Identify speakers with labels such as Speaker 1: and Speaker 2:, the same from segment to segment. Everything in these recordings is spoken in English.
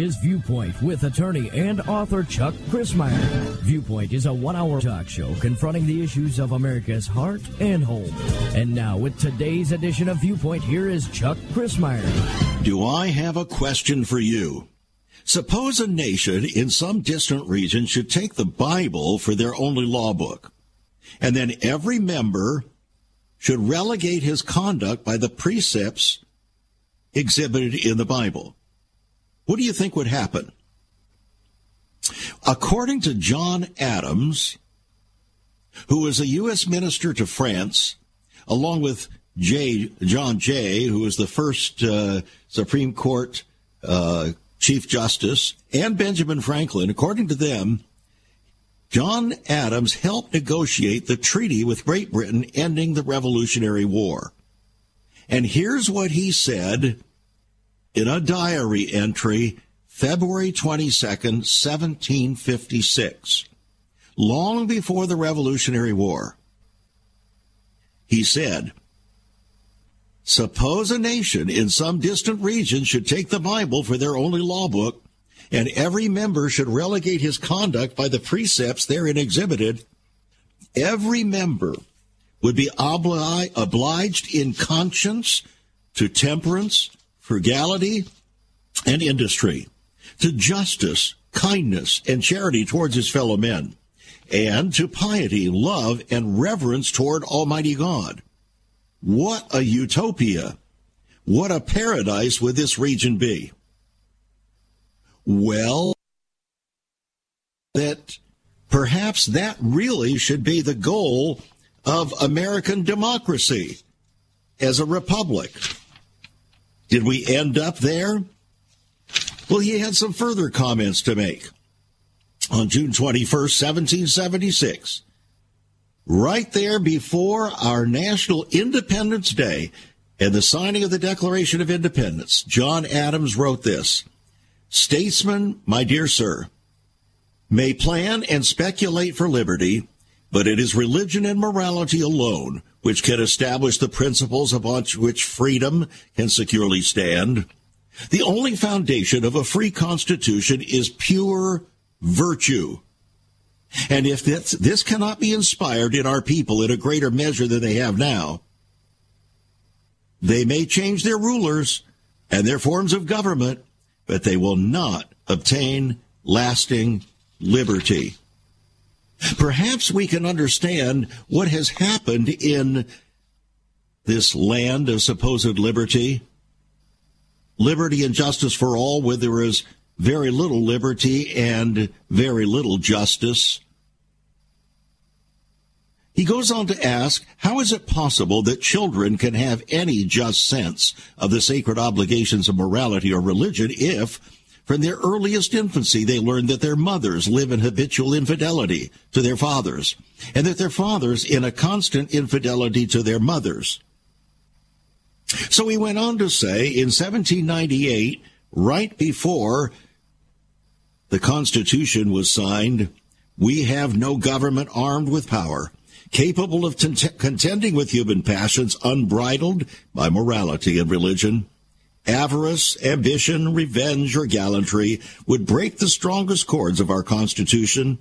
Speaker 1: is Viewpoint with attorney and author Chuck Crismier. Viewpoint is a one hour talk show confronting the issues of America's heart and home. And now, with today's edition of Viewpoint, here is Chuck Crismier.
Speaker 2: Do I have a question for you? Suppose a nation in some distant region should take the Bible for their only law book, and then every member should relegate his conduct by the precepts exhibited in the Bible. What do you think would happen? According to John Adams, who was a U.S. minister to France, along with J, John Jay, who was the first uh, Supreme Court uh, Chief Justice, and Benjamin Franklin, according to them, John Adams helped negotiate the treaty with Great Britain ending the Revolutionary War. And here's what he said in a diary entry February 22nd, 1756, long before the Revolutionary War. He said, Suppose a nation in some distant region should take the Bible for their only law book, and every member should relegate his conduct by the precepts therein exhibited. Every member would be obli- obliged in conscience to temperance, frugality, and industry, to justice, kindness, and charity towards his fellow men, and to piety, love, and reverence toward Almighty God. What a utopia! What a paradise would this region be? Well, that perhaps that really should be the goal of American democracy as a republic. Did we end up there? Well, he had some further comments to make. On June 21st, 1776, right there before our National Independence Day and the signing of the Declaration of Independence, John Adams wrote this Statesmen, my dear sir, may plan and speculate for liberty, but it is religion and morality alone which can establish the principles upon which freedom can securely stand. The only foundation of a free constitution is pure virtue. And if this, this cannot be inspired in our people in a greater measure than they have now, they may change their rulers and their forms of government, but they will not obtain lasting liberty. Perhaps we can understand what has happened in this land of supposed liberty. Liberty and justice for all, where there is very little liberty and very little justice. He goes on to ask, how is it possible that children can have any just sense of the sacred obligations of morality or religion if from their earliest infancy, they learn that their mothers live in habitual infidelity to their fathers, and that their fathers in a constant infidelity to their mothers. So he went on to say in 1798, right before the Constitution was signed, we have no government armed with power, capable of contending with human passions unbridled by morality and religion avarice, ambition, revenge, or gallantry would break the strongest cords of our Constitution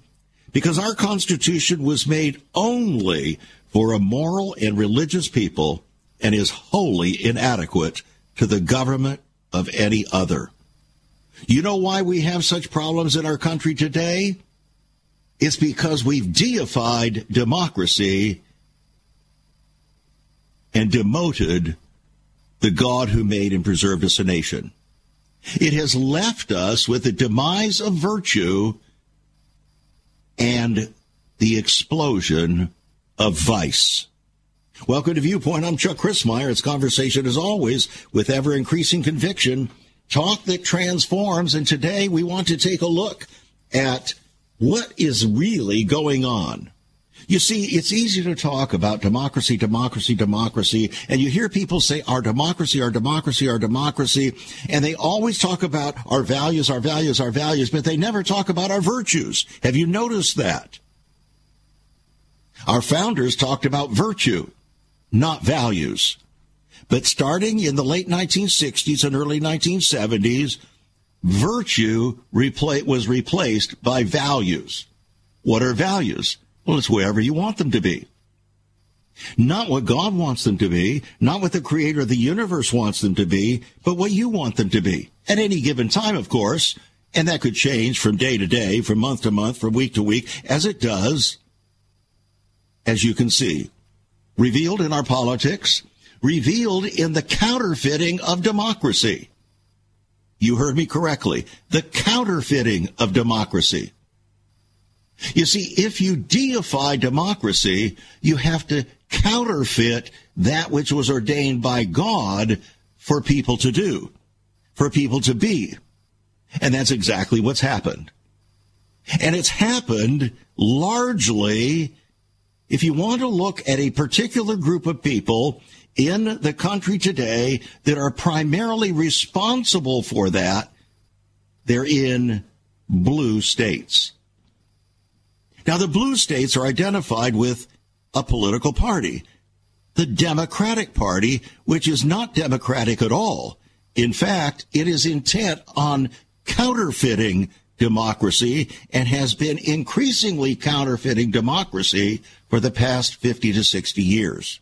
Speaker 2: because our Constitution was made only for a moral and religious people and is wholly inadequate to the government of any other. You know why we have such problems in our country today? It's because we've deified democracy and demoted the God who made and preserved us a nation. It has left us with the demise of virtue and the explosion of vice. Welcome to Viewpoint. I'm Chuck Crismier. It's conversation as always with ever increasing conviction, talk that transforms. And today we want to take a look at what is really going on you see, it's easy to talk about democracy, democracy, democracy, and you hear people say our democracy, our democracy, our democracy, and they always talk about our values, our values, our values, but they never talk about our virtues. Have you noticed that? Our founders talked about virtue, not values. But starting in the late 1960s and early 1970s, virtue was replaced by values. What are values? Well, it's wherever you want them to be. Not what God wants them to be, not what the creator of the universe wants them to be, but what you want them to be. At any given time, of course, and that could change from day to day, from month to month, from week to week, as it does, as you can see. Revealed in our politics, revealed in the counterfeiting of democracy. You heard me correctly. The counterfeiting of democracy. You see, if you deify democracy, you have to counterfeit that which was ordained by God for people to do, for people to be. And that's exactly what's happened. And it's happened largely, if you want to look at a particular group of people in the country today that are primarily responsible for that, they're in blue states. Now, the blue states are identified with a political party, the Democratic Party, which is not democratic at all. In fact, it is intent on counterfeiting democracy and has been increasingly counterfeiting democracy for the past 50 to 60 years.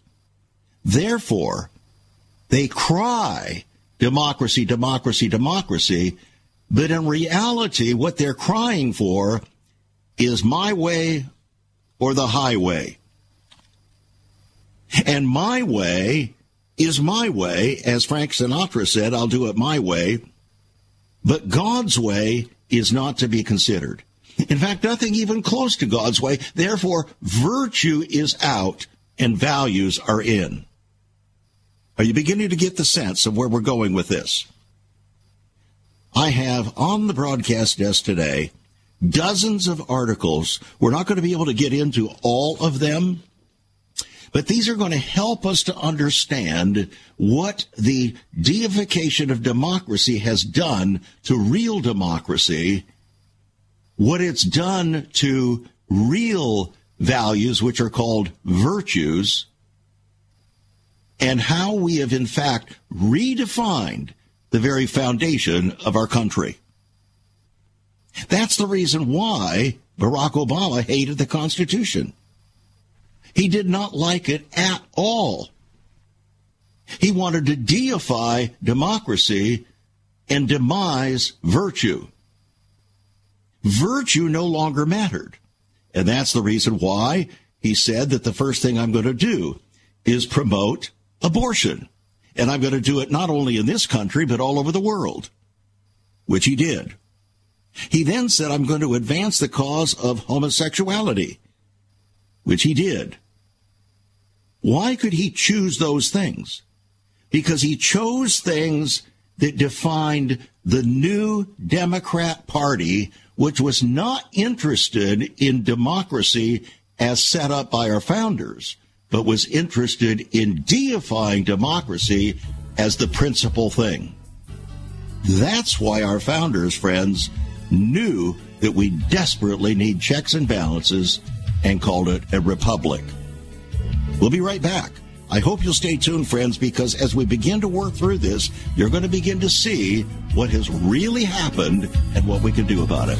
Speaker 2: Therefore, they cry democracy, democracy, democracy, but in reality, what they're crying for is my way or the highway. And my way is my way. As Frank Sinatra said, I'll do it my way. But God's way is not to be considered. In fact, nothing even close to God's way. Therefore, virtue is out and values are in. Are you beginning to get the sense of where we're going with this? I have on the broadcast desk today dozens of articles. We're not going to be able to get into all of them, but these are going to help us to understand what the deification of democracy has done to real democracy, what it's done to real values, which are called virtues, and how we have in fact redefined the very foundation of our country. That's the reason why Barack Obama hated the Constitution. He did not like it at all. He wanted to deify democracy and demise virtue. Virtue no longer mattered. And that's the reason why he said that the first thing I'm going to do is promote abortion. And I'm going to do it not only in this country, but all over the world, which he did. He then said, I'm going to advance the cause of homosexuality, which he did. Why could he choose those things? Because he chose things that defined the new Democrat Party, which was not interested in democracy as set up by our founders, but was interested in deifying democracy as the principal thing. That's why our founders, friends, knew that we desperately need checks and balances and called it a republic. We'll be right back. I hope you'll stay tuned, friends, because as we begin to work through this, you're going to begin to see what has really happened and what we can do about it.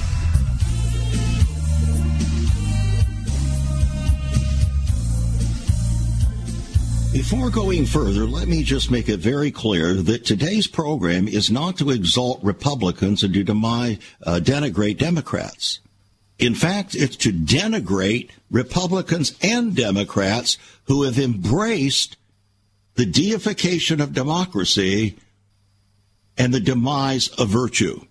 Speaker 2: Before going further, let me just make it very clear that today's program is not to exalt Republicans and to deny, uh, denigrate Democrats. In fact, it's to denigrate Republicans and Democrats who have embraced the deification of democracy and the demise of virtue,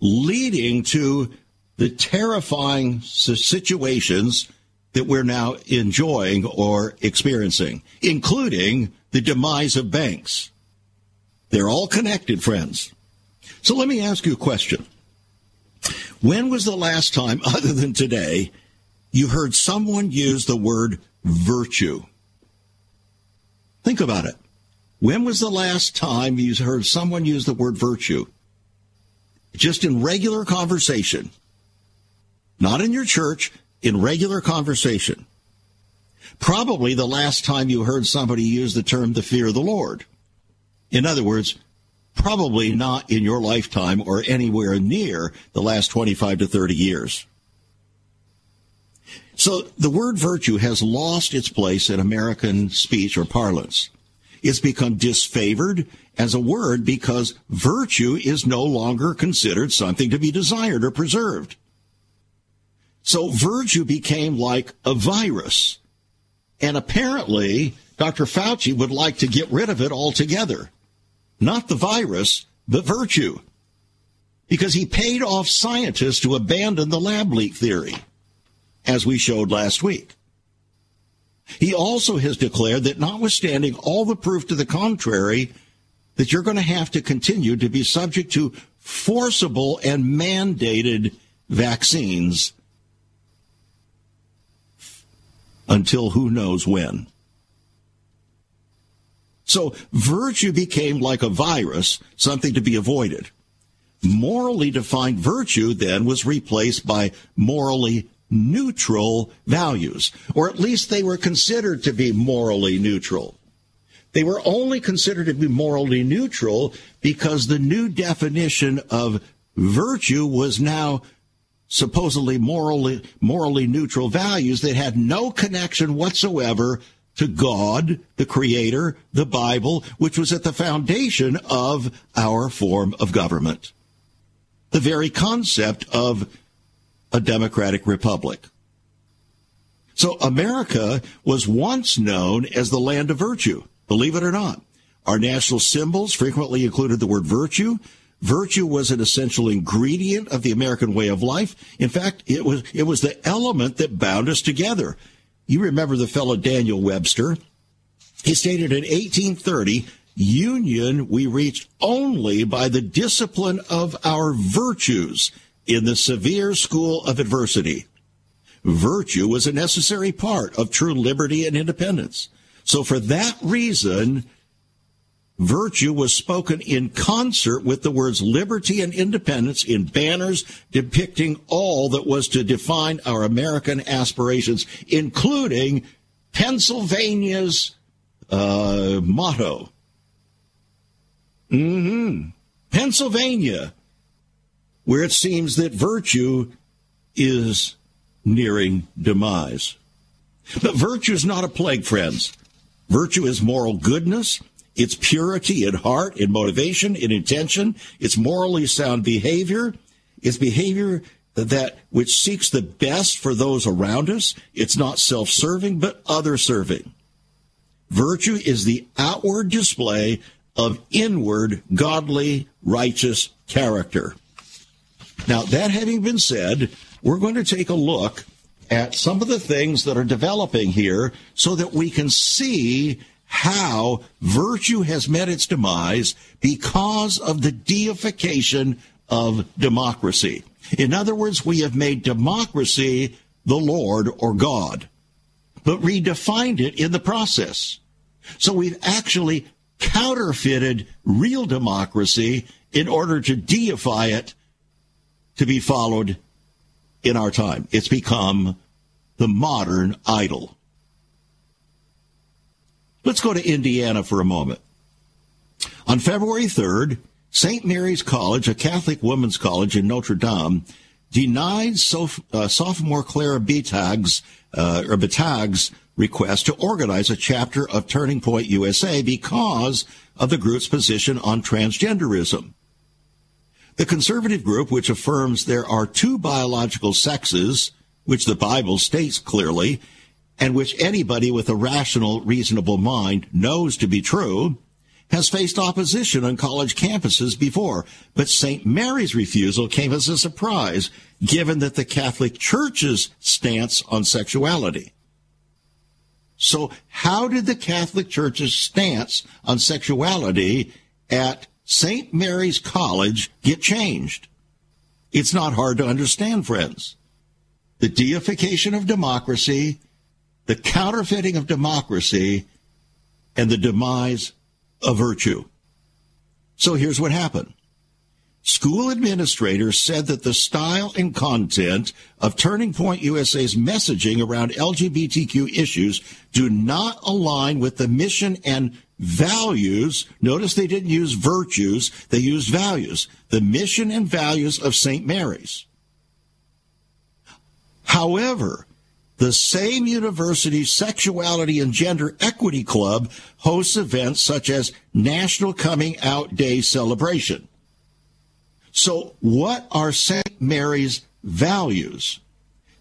Speaker 2: leading to the terrifying situations that we're now enjoying or experiencing, including the demise of banks. They're all connected, friends. So let me ask you a question. When was the last time, other than today, you heard someone use the word virtue? Think about it. When was the last time you heard someone use the word virtue? Just in regular conversation. Not in your church, in regular conversation. Probably the last time you heard somebody use the term the fear of the Lord. In other words, probably not in your lifetime or anywhere near the last 25 to 30 years. So the word virtue has lost its place in American speech or parlance. It's become disfavored as a word because virtue is no longer considered something to be desired or preserved. So virtue became like a virus. And apparently, Dr. Fauci would like to get rid of it altogether. Not the virus, but virtue. Because he paid off scientists to abandon the lab leak theory, as we showed last week. He also has declared that notwithstanding all the proof to the contrary, that you're going to have to continue to be subject to forcible and mandated vaccines until who knows when. So virtue became like a virus, something to be avoided. Morally defined virtue then was replaced by morally neutral values, or at least they were considered to be morally neutral. They were only considered to be morally neutral because the new definition of virtue was now supposedly morally morally neutral values that had no connection whatsoever to God, the creator, the Bible, which was at the foundation of our form of government. The very concept of a democratic republic. So America was once known as the land of virtue, believe it or not. Our national symbols frequently included the word virtue. Virtue was an essential ingredient of the American way of life. In fact, it was, it was the element that bound us together. You remember the fellow Daniel Webster. He stated in 1830, union we reached only by the discipline of our virtues in the severe school of adversity. Virtue was a necessary part of true liberty and independence. So for that reason, Virtue was spoken in concert with the words liberty and independence in banners depicting all that was to define our American aspirations, including Pennsylvania's uh, motto. Mm-hmm. Pennsylvania, where it seems that virtue is nearing demise. But virtue is not a plague, friends. Virtue is moral goodness its purity in heart, in motivation, in intention, its morally sound behavior, its behavior that which seeks the best for those around us. It's not self-serving, but other-serving. Virtue is the outward display of inward, godly, righteous character. Now, that having been said, we're going to take a look at some of the things that are developing here so that we can see how virtue has met its demise because of the deification of democracy. In other words, we have made democracy the Lord or God, but redefined it in the process. So we've actually counterfeited real democracy in order to deify it to be followed in our time. It's become the modern idol. Let's go to Indiana for a moment. On February 3rd, St. Mary's College, a Catholic women's college in Notre Dame, denied sof- uh, sophomore Clara Bettag's, uh, or Bettag's request to organize a chapter of Turning Point USA because of the group's position on transgenderism. The conservative group, which affirms there are two biological sexes, which the Bible states clearly, and which anybody with a rational, reasonable mind knows to be true, has faced opposition on college campuses before, but St. Mary's refusal came as a surprise given that the Catholic Church's stance on sexuality. So how did the Catholic Church's stance on sexuality at St. Mary's College get changed? It's not hard to understand, friends. The deification of democracy, the counterfeiting of democracy, and the demise of virtue. So here's what happened. School administrators said that the style and content of Turning Point USA's messaging around LGBTQ issues do not align with the mission and values. Notice they didn't use virtues, they used values. The mission and values of St. Mary's. However, the same university's Sexuality and Gender Equity Club hosts events such as National Coming Out Day celebration. So, what are St. Mary's values?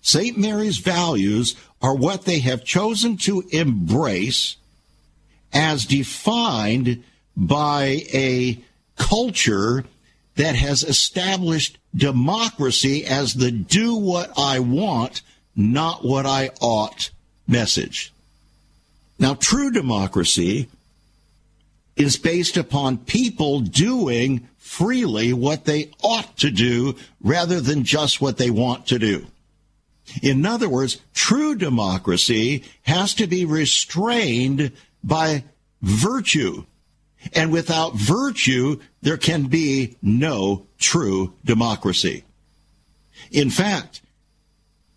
Speaker 2: St. Mary's values are what they have chosen to embrace as defined by a culture that has established democracy as the do what I want, not what I ought message. Now, true democracy is based upon people doing freely what they ought to do rather than just what they want to do. In other words, true democracy has to be restrained by virtue. And without virtue, there can be no true democracy. In fact,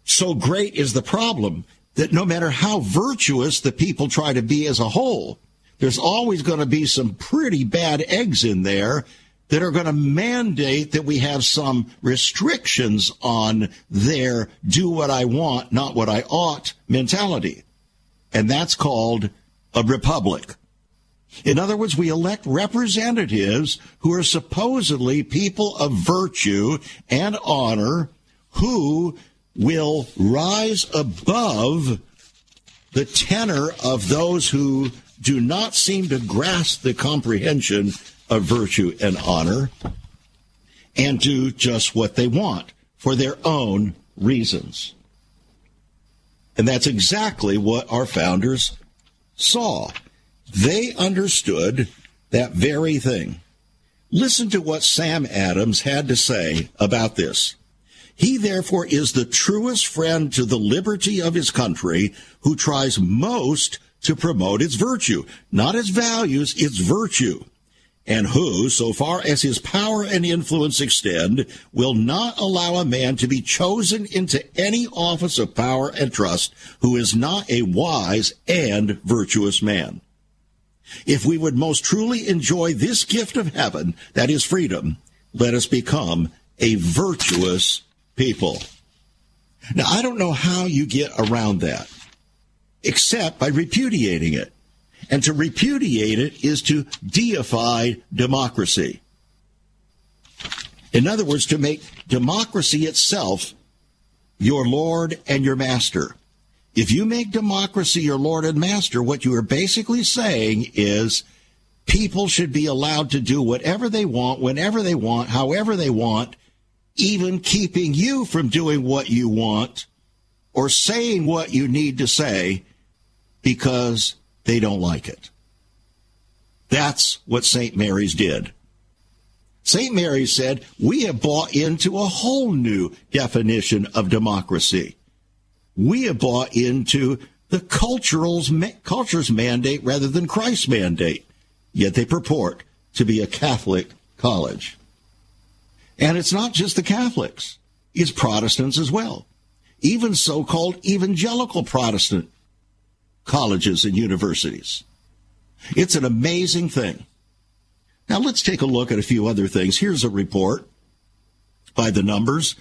Speaker 2: so great is the problem that no matter how virtuous the people try to be as a whole, there's always going to be some pretty bad eggs in there that are going to mandate that we have some restrictions on their do what I want, not what I ought mentality. And that's called a republic. In other words, we elect representatives who are supposedly people of virtue and honor who will rise above the tenor of those who do not seem to grasp the comprehension of virtue and honor and do just what they want for their own reasons. And that's exactly what our founders saw. They understood that very thing. Listen to what Sam Adams had to say about this. He therefore is the truest friend to the liberty of his country who tries most to promote its virtue, not its values, its virtue and who, so far as his power and influence extend, will not allow a man to be chosen into any office of power and trust who is not a wise and virtuous man. If we would most truly enjoy this gift of heaven, that is freedom, let us become a virtuous people. Now, I don't know how you get around that, except by repudiating it. And to repudiate it is to deify democracy. In other words, to make democracy itself your Lord and your master. If you make democracy your Lord and master, what you are basically saying is people should be allowed to do whatever they want, whenever they want, however they want, even keeping you from doing what you want or saying what you need to say because they don't like it. That's what St. Mary's did. St. Mary's said, We have bought into a whole new definition of democracy. We have bought into the cultural's, culture's mandate rather than Christ's mandate. Yet they purport to be a Catholic college. And it's not just the Catholics, it's Protestants as well. Even so called evangelical Protestant colleges and universities. It's an amazing thing. Now let's take a look at a few other things. Here's a report by the numbers.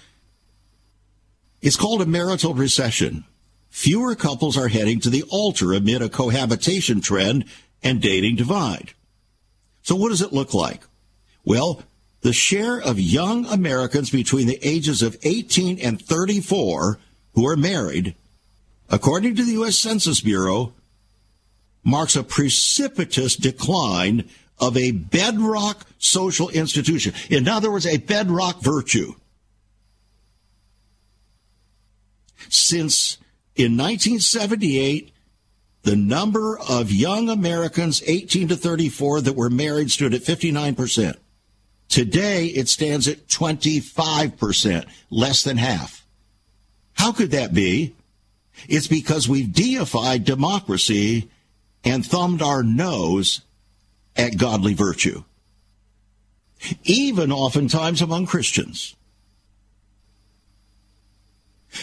Speaker 2: It's called a marital recession. Fewer couples are heading to the altar amid a cohabitation trend and dating divide. So what does it look like? Well, the share of young Americans between the ages of 18 and 34 who are married according to the U.S. Census Bureau, marks a precipitous decline of a bedrock social institution. In other words, a bedrock virtue. Since in 1978, the number of young Americans 18 to 34 that were married stood at 59%. Today, it stands at 25%, less than half. How could that be? It's because we've deified democracy and thumbed our nose at godly virtue. Even oftentimes among Christians.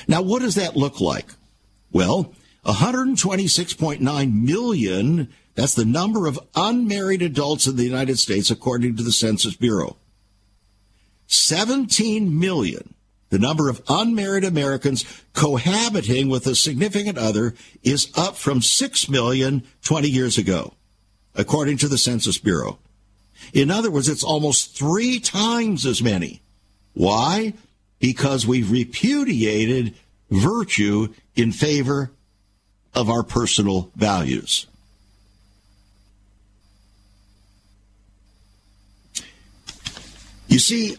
Speaker 2: Now, what does that look like? Well, 126.9 million, that's the number of unmarried adults in the United States, according to the Census Bureau. 17 million, the number of unmarried Americans cohabiting with a significant other, is up from 6 million 20 years ago, according to the Census Bureau. In other words, it's almost three times as many. Why? Because we've repudiated virtue in favor of our personal values. You see,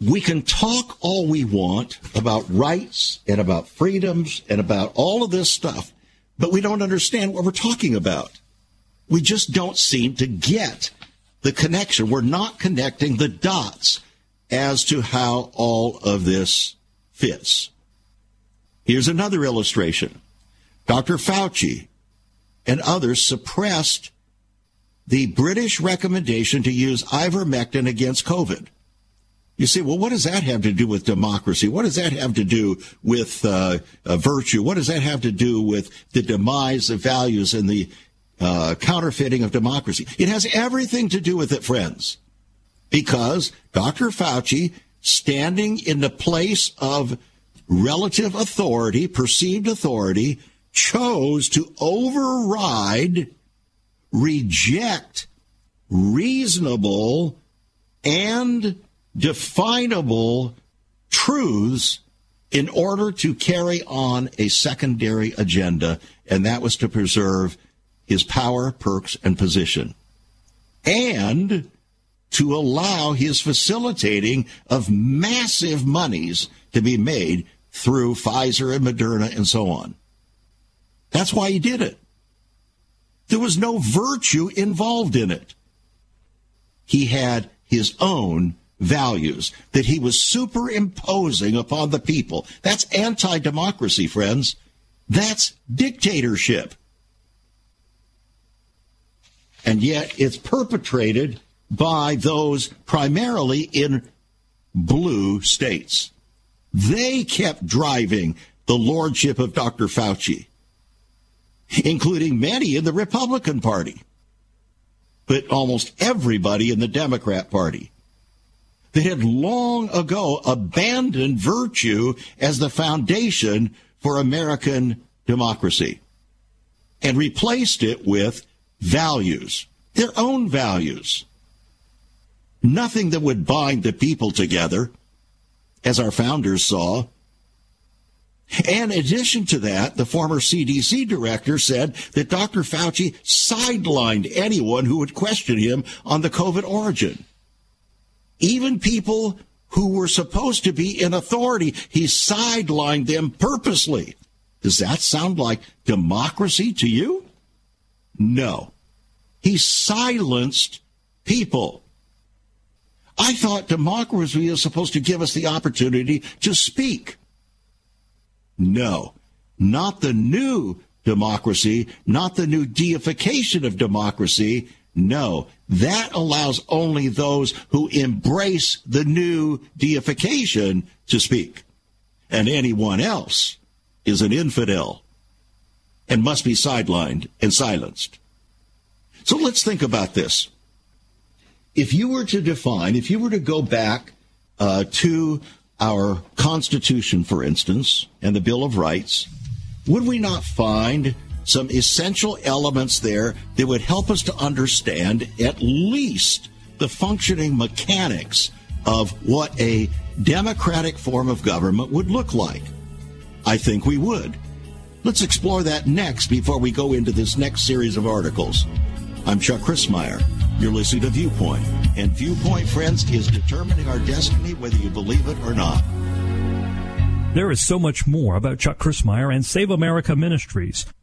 Speaker 2: we can talk all we want about rights and about freedoms and about all of this stuff, but we don't understand what we're talking about. We just don't seem to get the connection. We're not connecting the dots as to how all of this fits. Here's another illustration. Dr. Fauci and others suppressed the British recommendation to use ivermectin against COVID. You say, well, what does that have to do with democracy? What does that have to do with uh, uh, virtue? What does that have to do with the demise of values and the uh, counterfeiting of democracy? It has everything to do with it, friends, because Dr. Fauci, standing in the place of relative authority, perceived authority, chose to override, reject reasonable and definable truths in order to carry on a secondary agenda, and that was to preserve his power, perks, and position. And to allow his facilitating of massive monies to be made through Pfizer and Moderna and so on. That's why he did it. There was no virtue involved in it. He had his own values that he was superimposing upon the people. That's anti democracy, friends. That's dictatorship. And yet it's perpetrated by those primarily in blue states. They kept driving the lordship of Dr. Fauci including many in the Republican Party, but almost everybody in the Democrat Party. They had long ago abandoned virtue as the foundation for American democracy and replaced it with values, their own values. Nothing that would bind the people together, as our founders saw, and in addition to that, the former CDC director said that Dr. Fauci sidelined anyone who would question him on the COVID origin. Even people who were supposed to be in authority, he sidelined them purposely. Does that sound like democracy to you? No. He silenced people. I thought democracy is supposed to give us the opportunity to speak. No, not the new democracy, not the new deification of democracy. No, that allows only those who embrace the new deification to speak. And anyone else is an infidel and must be sidelined and silenced. So let's think about this. If you were to define, if you were to go back uh, to our Constitution, for instance, and the Bill of Rights, would we not find some essential elements there that would help us to understand at least the functioning mechanics of what a democratic form of government would look like? I think we would. Let's explore that next before we go into this next series of articles. I'm Chuck Crismier. You're listening to Viewpoint. And Viewpoint, friends, is determining our destiny whether you believe it or not.
Speaker 3: There is so much more about Chuck Crismier and Save America Ministries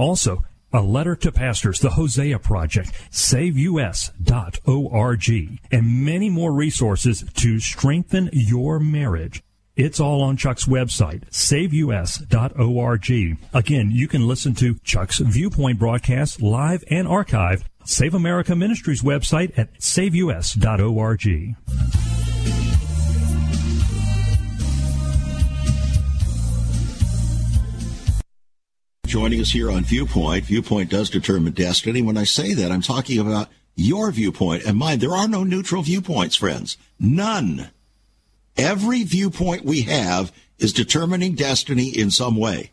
Speaker 3: Also, a letter to pastors, the Hosea Project, SaveUS.org, and many more resources to strengthen your marriage. It's all on Chuck's website, saveus.org. Again, you can listen to Chuck's Viewpoint broadcast live and archived. Save America Ministries website at saveus.org.
Speaker 2: Joining us here on Viewpoint, Viewpoint does determine destiny. When I say that, I'm talking about your viewpoint and mine. There are no neutral viewpoints, friends. None. Every viewpoint we have is determining destiny in some way.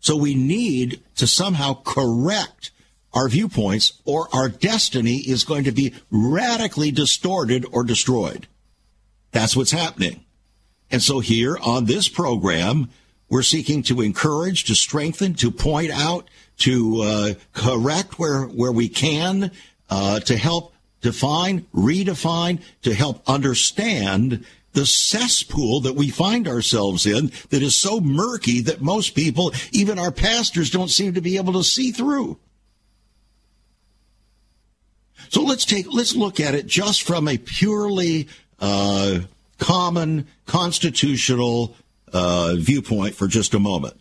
Speaker 2: So we need to somehow correct our viewpoints or our destiny is going to be radically distorted or destroyed. That's what's happening. And so here on this program, we're seeking to encourage, to strengthen, to point out, to uh, correct where, where we can, uh, to help define, redefine, to help understand the cesspool that we find ourselves in that is so murky that most people, even our pastors, don't seem to be able to see through. So let's take let's look at it just from a purely uh, common constitutional uh, viewpoint for just a moment.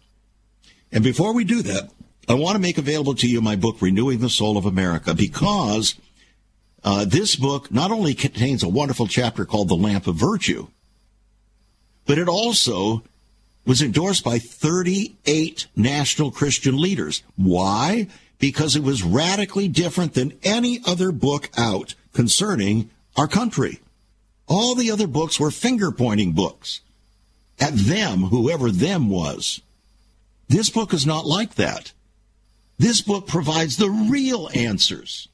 Speaker 2: And before we do that, I want to make available to you my book, Renewing the Soul of America, because uh, this book not only contains a wonderful chapter called The Lamp of Virtue, but it also was endorsed by 38 national Christian leaders. Why? Because it was radically different than any other book out concerning our country. All the other books were finger pointing books at them, whoever them was. This book is not like that. This book provides the real answers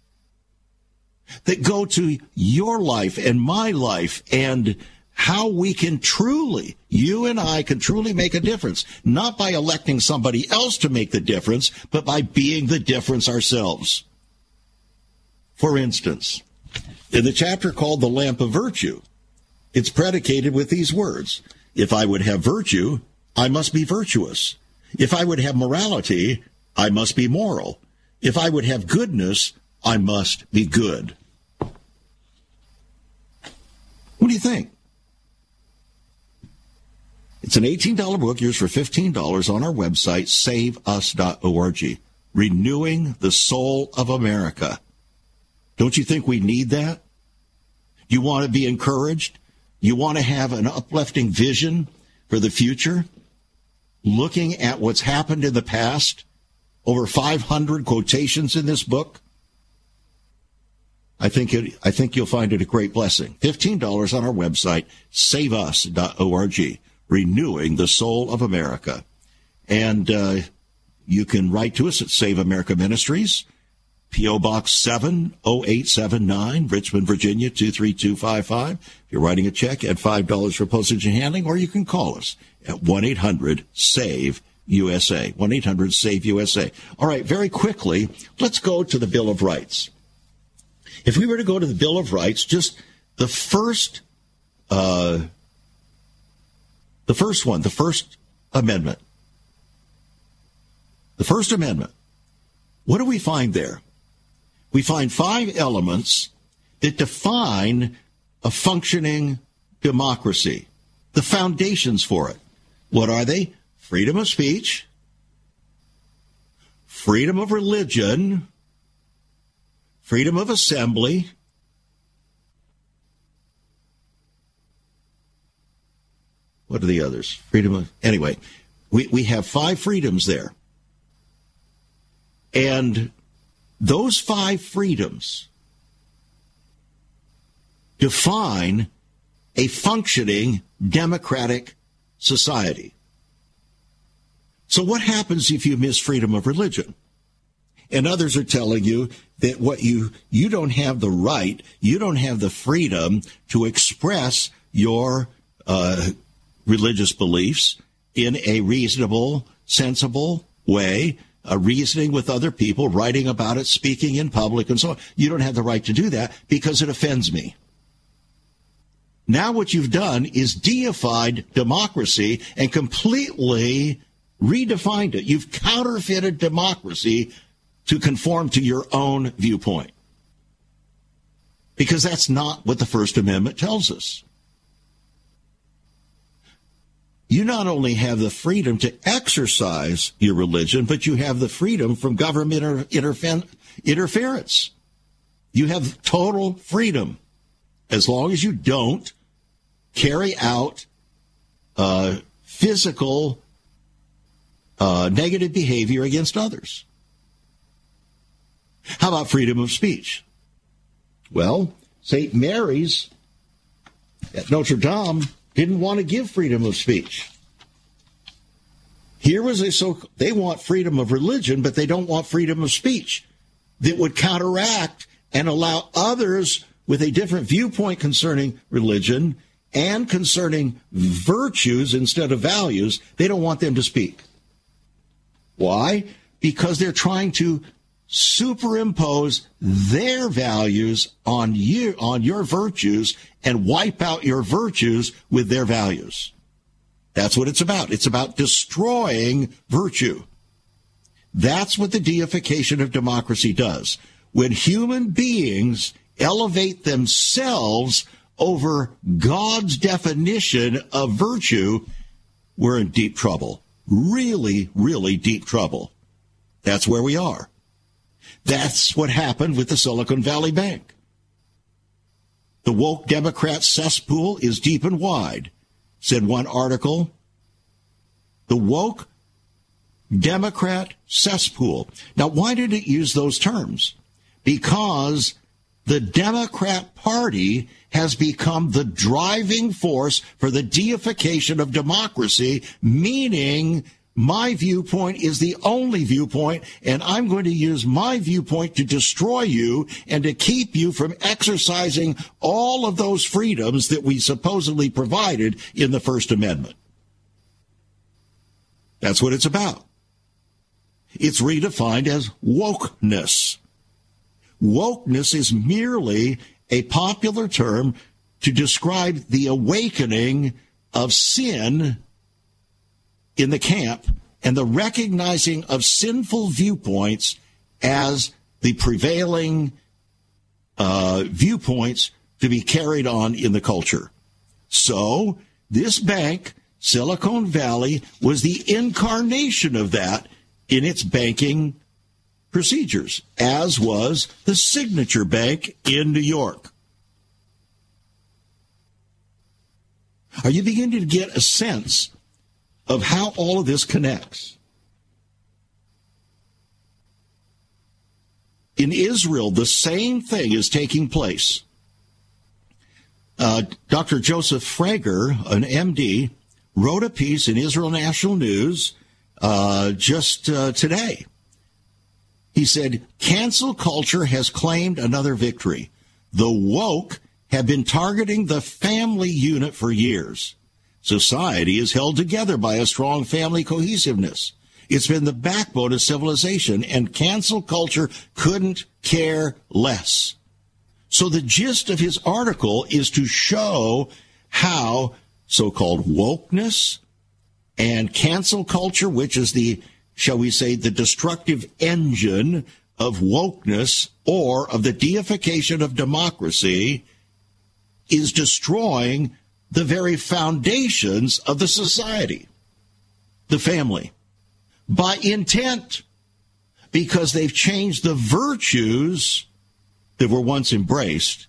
Speaker 2: that go to your life and my life and how we can truly, you and I can truly make a difference, not by electing somebody else to make the difference, but by being the difference ourselves. For instance, in the chapter called The Lamp of Virtue, it's predicated with these words. If I would have virtue, I must be virtuous. If I would have morality, I must be moral. If I would have goodness, I must be good. What do you think? It's an $18 book, yours for $15 on our website, saveus.org. Renewing the Soul of America. Don't you think we need that? You want to be encouraged? You want to have an uplifting vision for the future? Looking at what's happened in the past? Over 500 quotations in this book? I think it, I think you'll find it a great blessing. $15 on our website, saveus.org, renewing the soul of America. And, uh, you can write to us at Save America Ministries, P.O. Box 70879, Richmond, Virginia 23255. If you're writing a check, add $5 for postage and handling, or you can call us at 1 800 SAVE USA. 1 800 SAVE USA. All right, very quickly, let's go to the Bill of Rights. If we were to go to the Bill of Rights, just the first, uh, the first one, the first amendment, the First Amendment, what do we find there? We find five elements that define a functioning democracy, the foundations for it. What are they? Freedom of speech, freedom of religion, freedom of assembly, what are the others? Freedom of, anyway, we, we have five freedoms there. And those five freedoms define a functioning democratic society. So what happens if you miss freedom of religion? And others are telling you that what you you don't have the right, you don't have the freedom to express your uh, religious beliefs in a reasonable, sensible way, uh, reasoning with other people, writing about it, speaking in public, and so on. You don't have the right to do that because it offends me. Now, what you've done is deified democracy and completely redefined it. You've counterfeited democracy to conform to your own viewpoint. Because that's not what the First Amendment tells us. You not only have the freedom to exercise your religion, but you have the freedom from government inter- interference. You have total freedom as long as you don't carry out uh, physical uh, negative behavior against others. How about freedom of speech? Well, St. Mary's at Notre Dame didn't want to give freedom of speech. Here was a so they want freedom of religion, but they don't want freedom of speech that would counteract and allow others with a different viewpoint concerning religion and concerning virtues instead of values, they don't want them to speak. Why? Because they're trying to superimpose their values on you on your virtues and wipe out your virtues with their values. That's what it's about. It's about destroying virtue. That's what the deification of democracy does. When human beings elevate themselves over God's definition of virtue, we're in deep trouble. Really, really deep trouble. That's where we are. That's what happened with the Silicon Valley Bank. The woke Democrat cesspool is deep and wide, said one article. The woke Democrat cesspool. Now, why did it use those terms? Because the Democrat Party has become the driving force for the deification of democracy, meaning my viewpoint is the only viewpoint, and I'm going to use my viewpoint to destroy you and to keep you from exercising all of those freedoms that we supposedly provided in the First Amendment. That's what it's about. It's redefined as wokeness. Wokeness is merely a popular term to describe the awakening of sin in the camp and the recognizing of sinful viewpoints as the prevailing uh, viewpoints to be carried on in the culture. So, this bank, Silicon Valley, was the incarnation of that in its banking procedures, as was the Signature Bank in New York. Are you beginning to get a sense of how all of this connects? In Israel, the same thing is taking place. Uh, Dr. Joseph Frager, an MD, wrote a piece in Israel National News uh, just uh, today he said, cancel culture has claimed another victory. The woke have been targeting the family unit for years. Society is held together by a strong family cohesiveness. It's been the backbone of civilization, and cancel culture couldn't care less. So the gist of his article is to show how so-called wokeness and cancel culture, which is the shall we say, the destructive engine of wokeness or of the deification of democracy is destroying the very foundations of the society, the family, by intent, because they've changed the virtues that were once embraced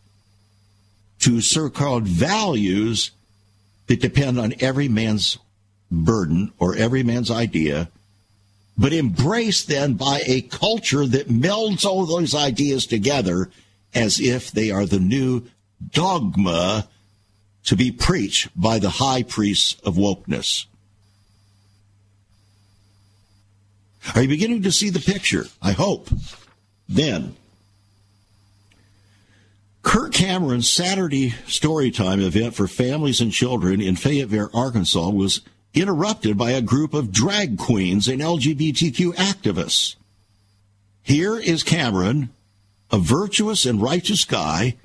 Speaker 2: to so-called values that depend on every man's burden or every man's idea but embraced then by a culture that melds all those ideas together as if they are the new dogma to be preached by the high priests of wokeness. Are you beginning to see the picture? I hope. Then, Kirk Cameron's Saturday Storytime event for families and children in Fayetteville, Arkansas was interrupted by a group of drag queens and LGBTQ activists. Here is Cameron, a virtuous and righteous guy,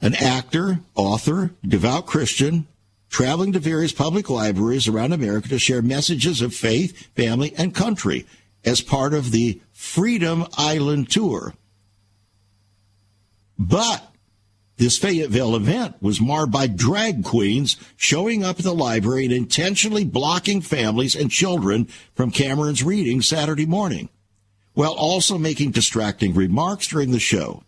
Speaker 2: an actor, author, devout Christian, traveling to various public libraries around America to share messages of faith, family, and country as part of the Freedom Island Tour. But this Fayetteville event was marred by drag queens showing up at the library and intentionally blocking families and children from Cameron's reading Saturday morning, while also making distracting remarks during the show.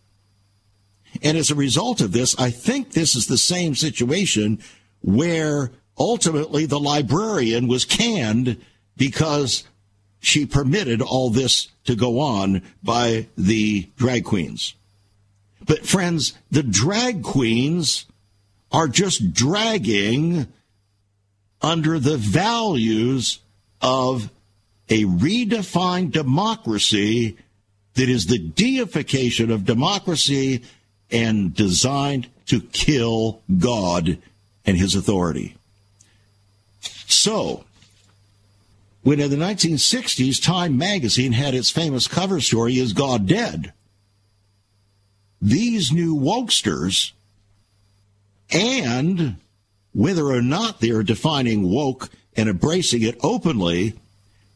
Speaker 2: And as a result of this, I think this is the same situation where ultimately the librarian was canned because she permitted all this to go on by the drag queens. But friends, the drag queens are just dragging under the values of a redefined democracy that is the deification of democracy and designed to kill God and his authority. So, when in the 1960s Time magazine had its famous cover story, Is God Dead? These new wokesters, and whether or not they're defining woke and embracing it openly,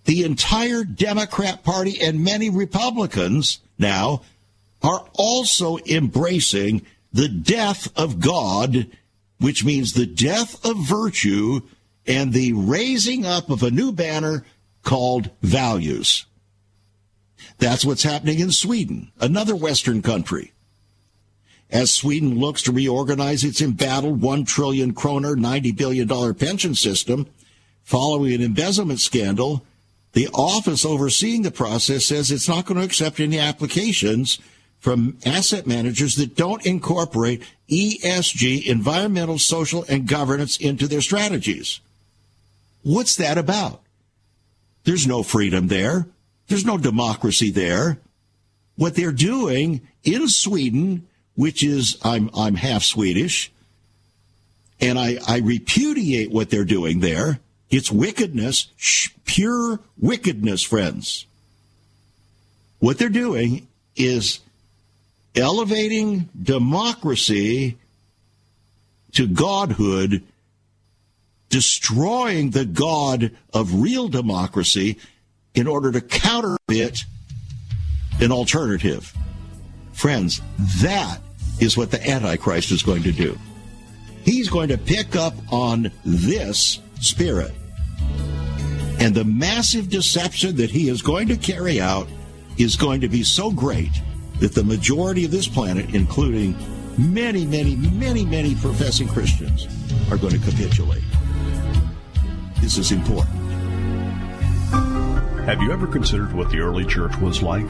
Speaker 2: the entire Democrat Party and many Republicans now are also embracing the death of God which means the death of virtue and the raising up of a new banner called values. That's what's happening in Sweden, another Western country. As Sweden looks to reorganize its embattled 1 trillion kroner, $90 billion pension system following an embezzlement scandal, the office overseeing the process says it's not going to accept any applications from asset managers that don't incorporate ESG, environmental, social, and governance into their strategies. What's that about? There's no freedom there. There's no democracy there. What they're doing in Sweden, which is, I'm, I'm half Swedish, and I, I repudiate what they're doing there. It's wickedness, pure wickedness, friends. What they're doing is elevating democracy to godhood, destroying the God of real democracy in order to counterfeit an alternative. Friends, that is what the Antichrist is going to do. He's going to pick up on this spirit. And the massive deception that he is going to carry out is going to be so great that the majority of this planet, including many, many, many, many professing Christians, are going to capitulate. This is important.
Speaker 4: Have you ever considered what the early church was like?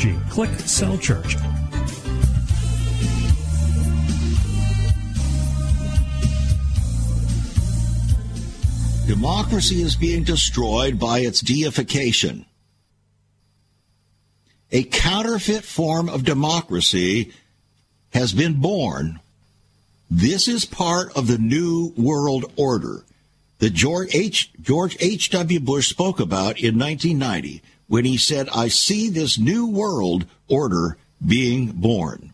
Speaker 3: Click Cell Church.
Speaker 2: Democracy is being destroyed by its deification. A counterfeit form of democracy has been born. This is part of the new world order. that George H. George H.W. Bush spoke about in 1990 when he said, I see this new world order being born.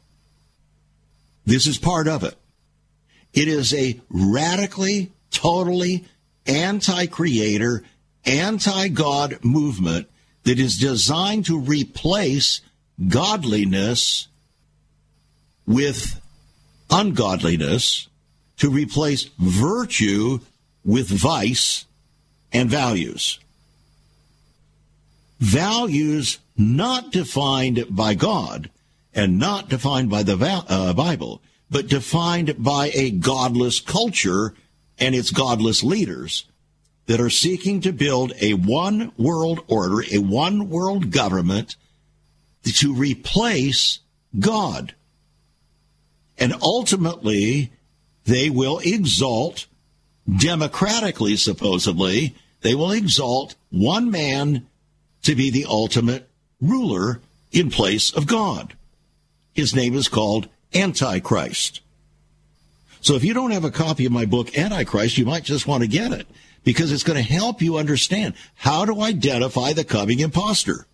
Speaker 2: This is part of it. It is a radically, totally anti creator, anti God movement that is designed to replace godliness with ungodliness, to replace virtue with vice and values. Values not defined by God and not defined by the uh, Bible, but defined by a godless culture and its godless leaders that are seeking to build a one world order, a one world government to replace God. And ultimately, they will exalt, democratically supposedly, they will exalt one man to be the ultimate ruler in place of God. His name is called Antichrist. So if you don't have a copy of my book, Antichrist, you might just want to get it because it's going to help you understand how to identify the coming imposter.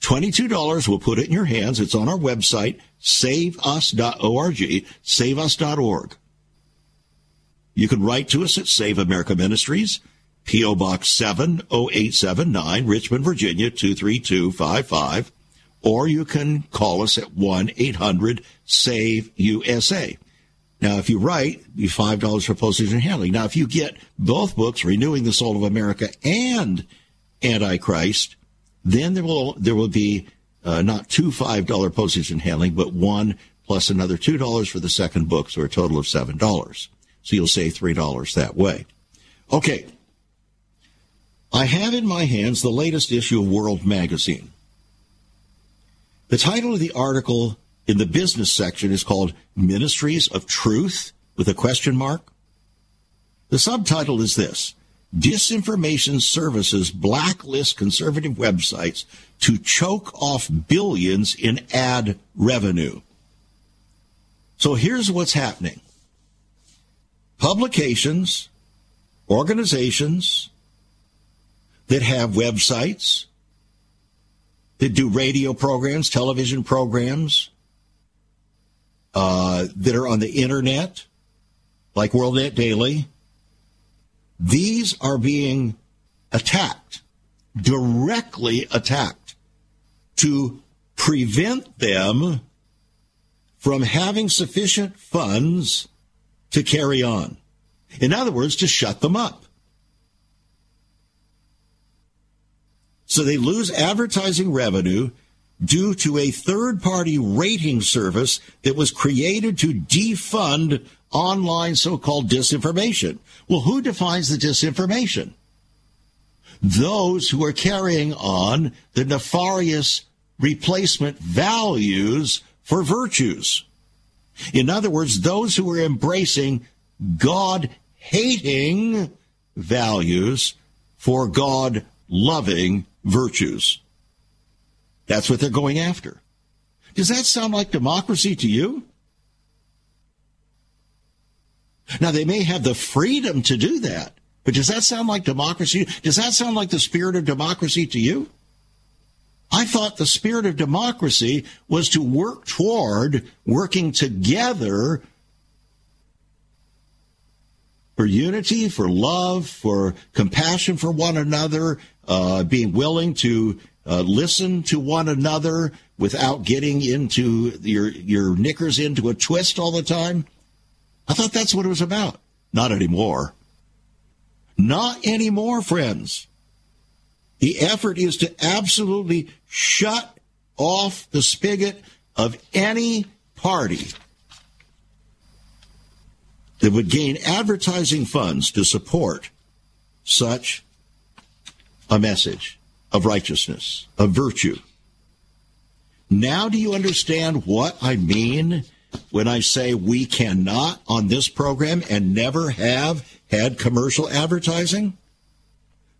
Speaker 2: $22 will put it in your hands. It's on our website, saveus.org, saveus.org. You can write to us at Save America Ministries, P.O. Box 70879, Richmond, Virginia 23255, or you can call us at 1 800 SAVE USA. Now, if you write, five dollars for postage and handling. Now, if you get both books, Renewing the Soul of America and Antichrist, then there will there will be uh, not two five dollar postage and handling, but one plus another two dollars for the second book, so a total of seven dollars. So you'll save three dollars that way. Okay. I have in my hands the latest issue of World Magazine. The title of the article in the business section is called Ministries of Truth with a question mark. The subtitle is this Disinformation Services blacklist conservative websites to choke off billions in ad revenue. So here's what's happening publications, organizations that have websites, that do radio programs, television programs, uh, that are on the internet, like WorldNet Daily, these are being attacked, directly attacked, to prevent them from having sufficient funds to carry on. In other words, to shut them up. So they lose advertising revenue due to a third party rating service that was created to defund online so called disinformation. Well, who defines the disinformation? Those who are carrying on the nefarious replacement values for virtues. In other words, those who are embracing God hating values for God loving virtues. That's what they're going after. Does that sound like democracy to you? Now, they may have the freedom to do that, but does that sound like democracy? Does that sound like the spirit of democracy to you? I thought the spirit of democracy was to work toward working together for unity, for love, for compassion for one another, uh, being willing to uh, listen to one another without getting into your your knickers into a twist all the time. I thought that's what it was about. Not anymore. Not anymore, friends. The effort is to absolutely shut off the spigot of any party that would gain advertising funds to support such a message of righteousness, of virtue. Now, do you understand what I mean when I say we cannot on this program and never have had commercial advertising?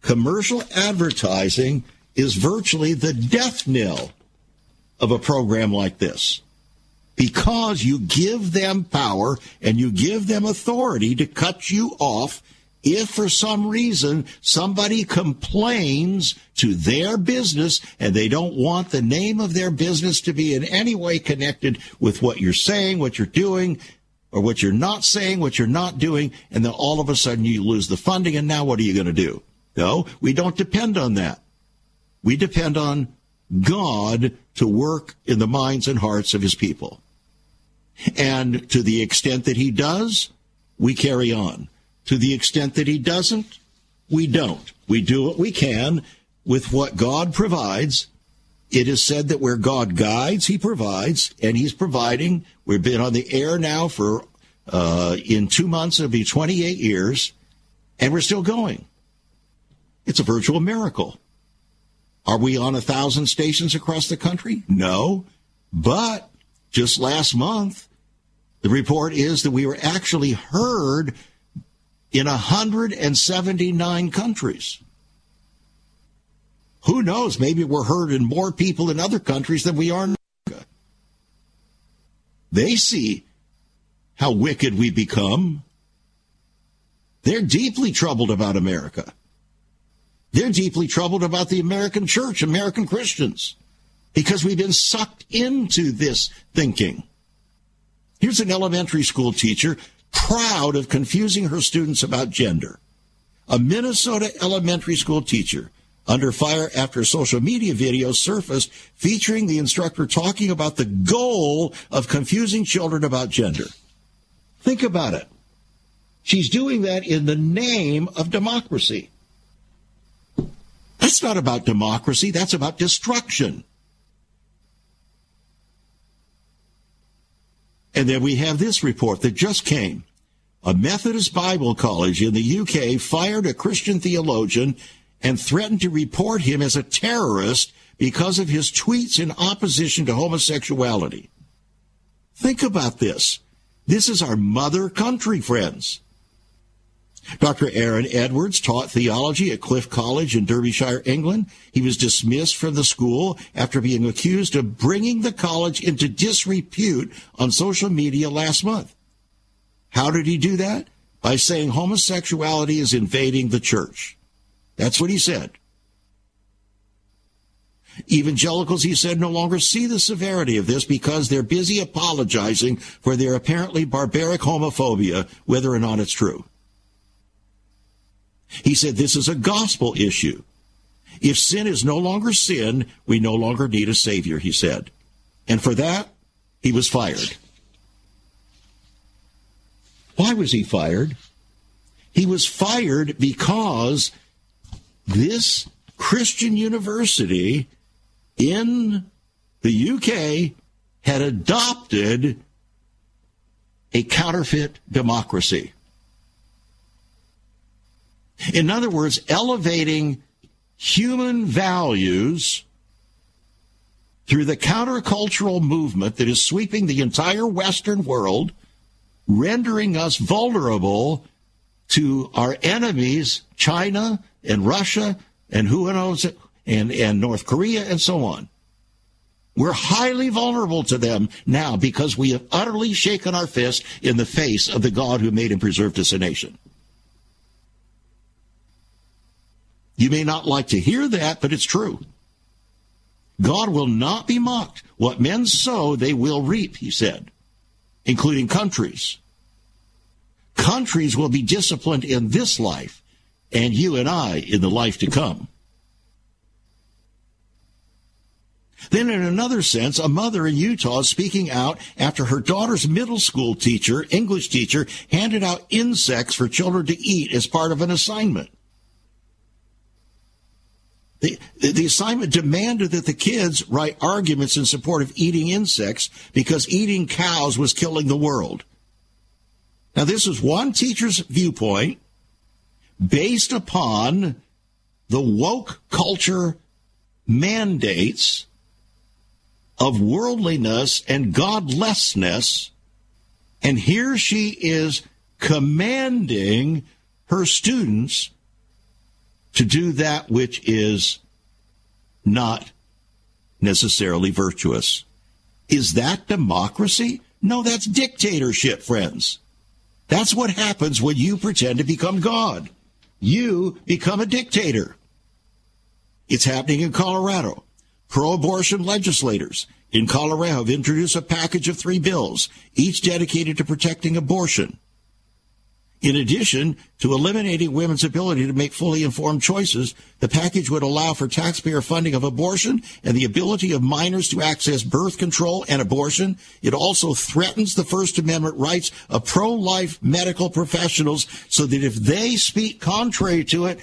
Speaker 2: Commercial advertising is virtually the death knell of a program like this because you give them power and you give them authority to cut you off if for some reason somebody complains to their business and they don't want the name of their business to be in any way connected with what you're saying, what you're doing, or what you're not saying, what you're not doing, and then all of a sudden you lose the funding, and now what are you going to do? No, we don't depend on that. We depend on God to work in the minds and hearts of his people. And to the extent that he does, we carry on. To the extent that he doesn't, we don't. We do what we can with what God provides. It is said that where God guides, he provides, and he's providing. We've been on the air now for, uh, in two months, it'll be 28 years, and we're still going. It's a virtual miracle. Are we on a thousand stations across the country? No. But just last month, the report is that we were actually heard in 179 countries. Who knows? Maybe we're heard in more people in other countries than we are in America. They see how wicked we become. They're deeply troubled about America. They're deeply troubled about the American church, American Christians, because we've been sucked into this thinking. Here's an elementary school teacher proud of confusing her students about gender. A Minnesota elementary school teacher under fire after a social media video surfaced featuring the instructor talking about the goal of confusing children about gender. Think about it. She's doing that in the name of democracy. That's not about democracy, that's about destruction. And then we have this report that just came. A Methodist Bible college in the UK fired a Christian theologian and threatened to report him as a terrorist because of his tweets in opposition to homosexuality. Think about this. This is our mother country, friends. Dr. Aaron Edwards taught theology at Cliff College in Derbyshire, England. He was dismissed from the school after being accused of bringing the college into disrepute on social media last month. How did he do that? By saying homosexuality is invading the church. That's what he said. Evangelicals, he said, no longer see the severity of this because they're busy apologizing for their apparently barbaric homophobia, whether or not it's true. He said this is a gospel issue. If sin is no longer sin, we no longer need a savior, he said. And for that, he was fired. Why was he fired? He was fired because this Christian university in the UK had adopted a counterfeit democracy. In other words, elevating human values through the countercultural movement that is sweeping the entire Western world, rendering us vulnerable to our enemies, China and Russia and who knows and, and North Korea and so on. We're highly vulnerable to them now because we have utterly shaken our fist in the face of the God who made and preserved us a nation. You may not like to hear that, but it's true. God will not be mocked. What men sow, they will reap, he said, including countries. Countries will be disciplined in this life, and you and I in the life to come. Then, in another sense, a mother in Utah is speaking out after her daughter's middle school teacher, English teacher, handed out insects for children to eat as part of an assignment. The, the assignment demanded that the kids write arguments in support of eating insects because eating cows was killing the world. Now, this is one teacher's viewpoint based upon the woke culture mandates of worldliness and godlessness. And here she is commanding her students to do that which is not necessarily virtuous. Is that democracy? No, that's dictatorship, friends. That's what happens when you pretend to become God. You become a dictator. It's happening in Colorado. Pro abortion legislators in Colorado have introduced a package of three bills, each dedicated to protecting abortion. In addition to eliminating women's ability to make fully informed choices, the package would allow for taxpayer funding of abortion and the ability of minors to access birth control and abortion. It also threatens the First Amendment rights of pro-life medical professionals so that if they speak contrary to it,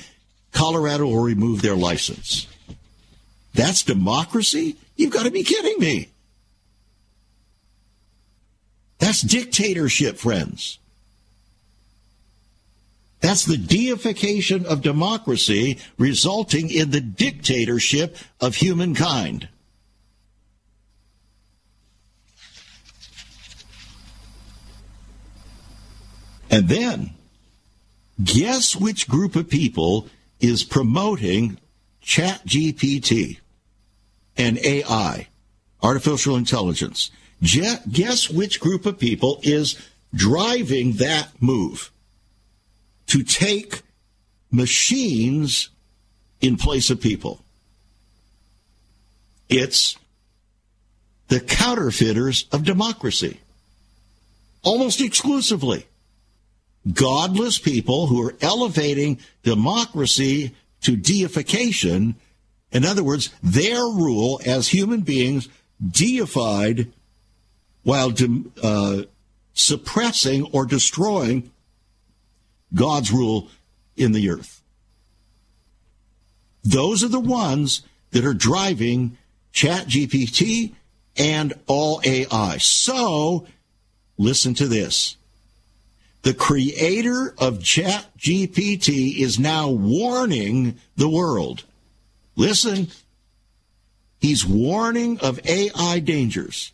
Speaker 2: Colorado will remove their license. That's democracy? You've got to be kidding me. That's dictatorship, friends. That's the deification of democracy resulting in the dictatorship of humankind. And then, guess which group of people is promoting ChatGPT and AI, artificial intelligence? Guess which group of people is driving that move? To take machines in place of people. It's the counterfeiters of democracy. Almost exclusively. Godless people who are elevating democracy to deification. In other words, their rule as human beings deified while uh, suppressing or destroying God's rule in the earth. Those are the ones that are driving ChatGPT and all AI. So, listen to this. The creator of ChatGPT is now warning the world. Listen, he's warning of AI dangers.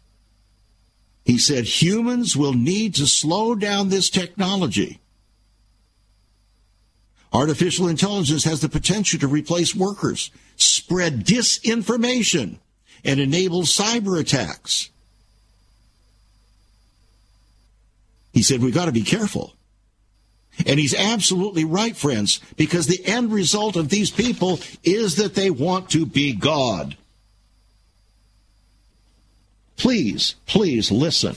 Speaker 2: He said humans will need to slow down this technology Artificial intelligence has the potential to replace workers, spread disinformation, and enable cyber attacks. He said, We've got to be careful. And he's absolutely right, friends, because the end result of these people is that they want to be God. Please, please listen.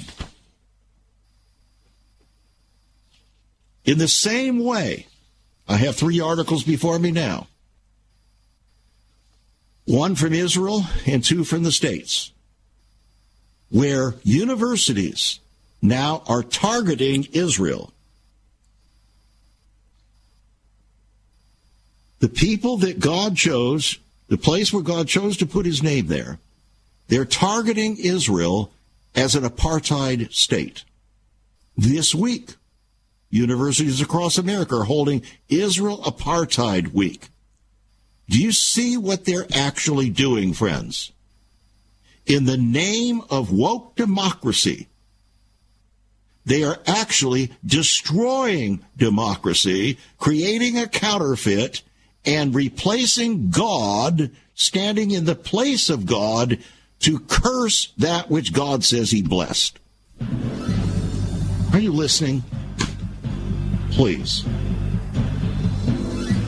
Speaker 2: In the same way I have three articles before me now one from Israel and two from the States, where universities now are targeting Israel. The people that God chose, the place where God chose to put his name there, they're targeting Israel as an apartheid state. This week, Universities across America are holding Israel Apartheid Week. Do you see what they're actually doing, friends? In the name of woke democracy, they are actually destroying democracy, creating a counterfeit, and replacing God, standing in the place of God, to curse that which God says he blessed. Are you listening? Please.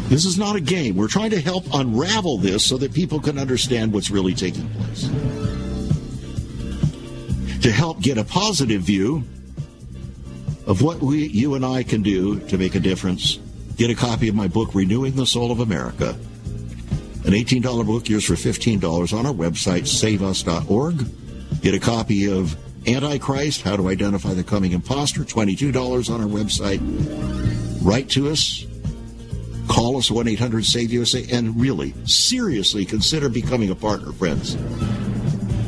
Speaker 2: This is not a game. We're trying to help unravel this so that people can understand what's really taking place. To help get a positive view of what we, you and I can do to make a difference, get a copy of my book, Renewing the Soul of America. An $18 book, yours for $15 on our website, saveus.org. Get a copy of Antichrist, How to Identify the Coming Imposter, $22 on our website. Write to us. Call us 1 800 SAVE USA and really, seriously consider becoming a partner, friends.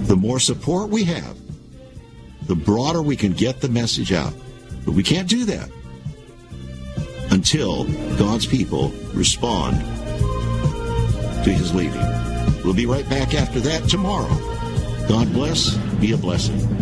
Speaker 2: The more support we have, the broader we can get the message out. But we can't do that until God's people respond to his leading. We'll be right back after that tomorrow. God bless. Be a blessing.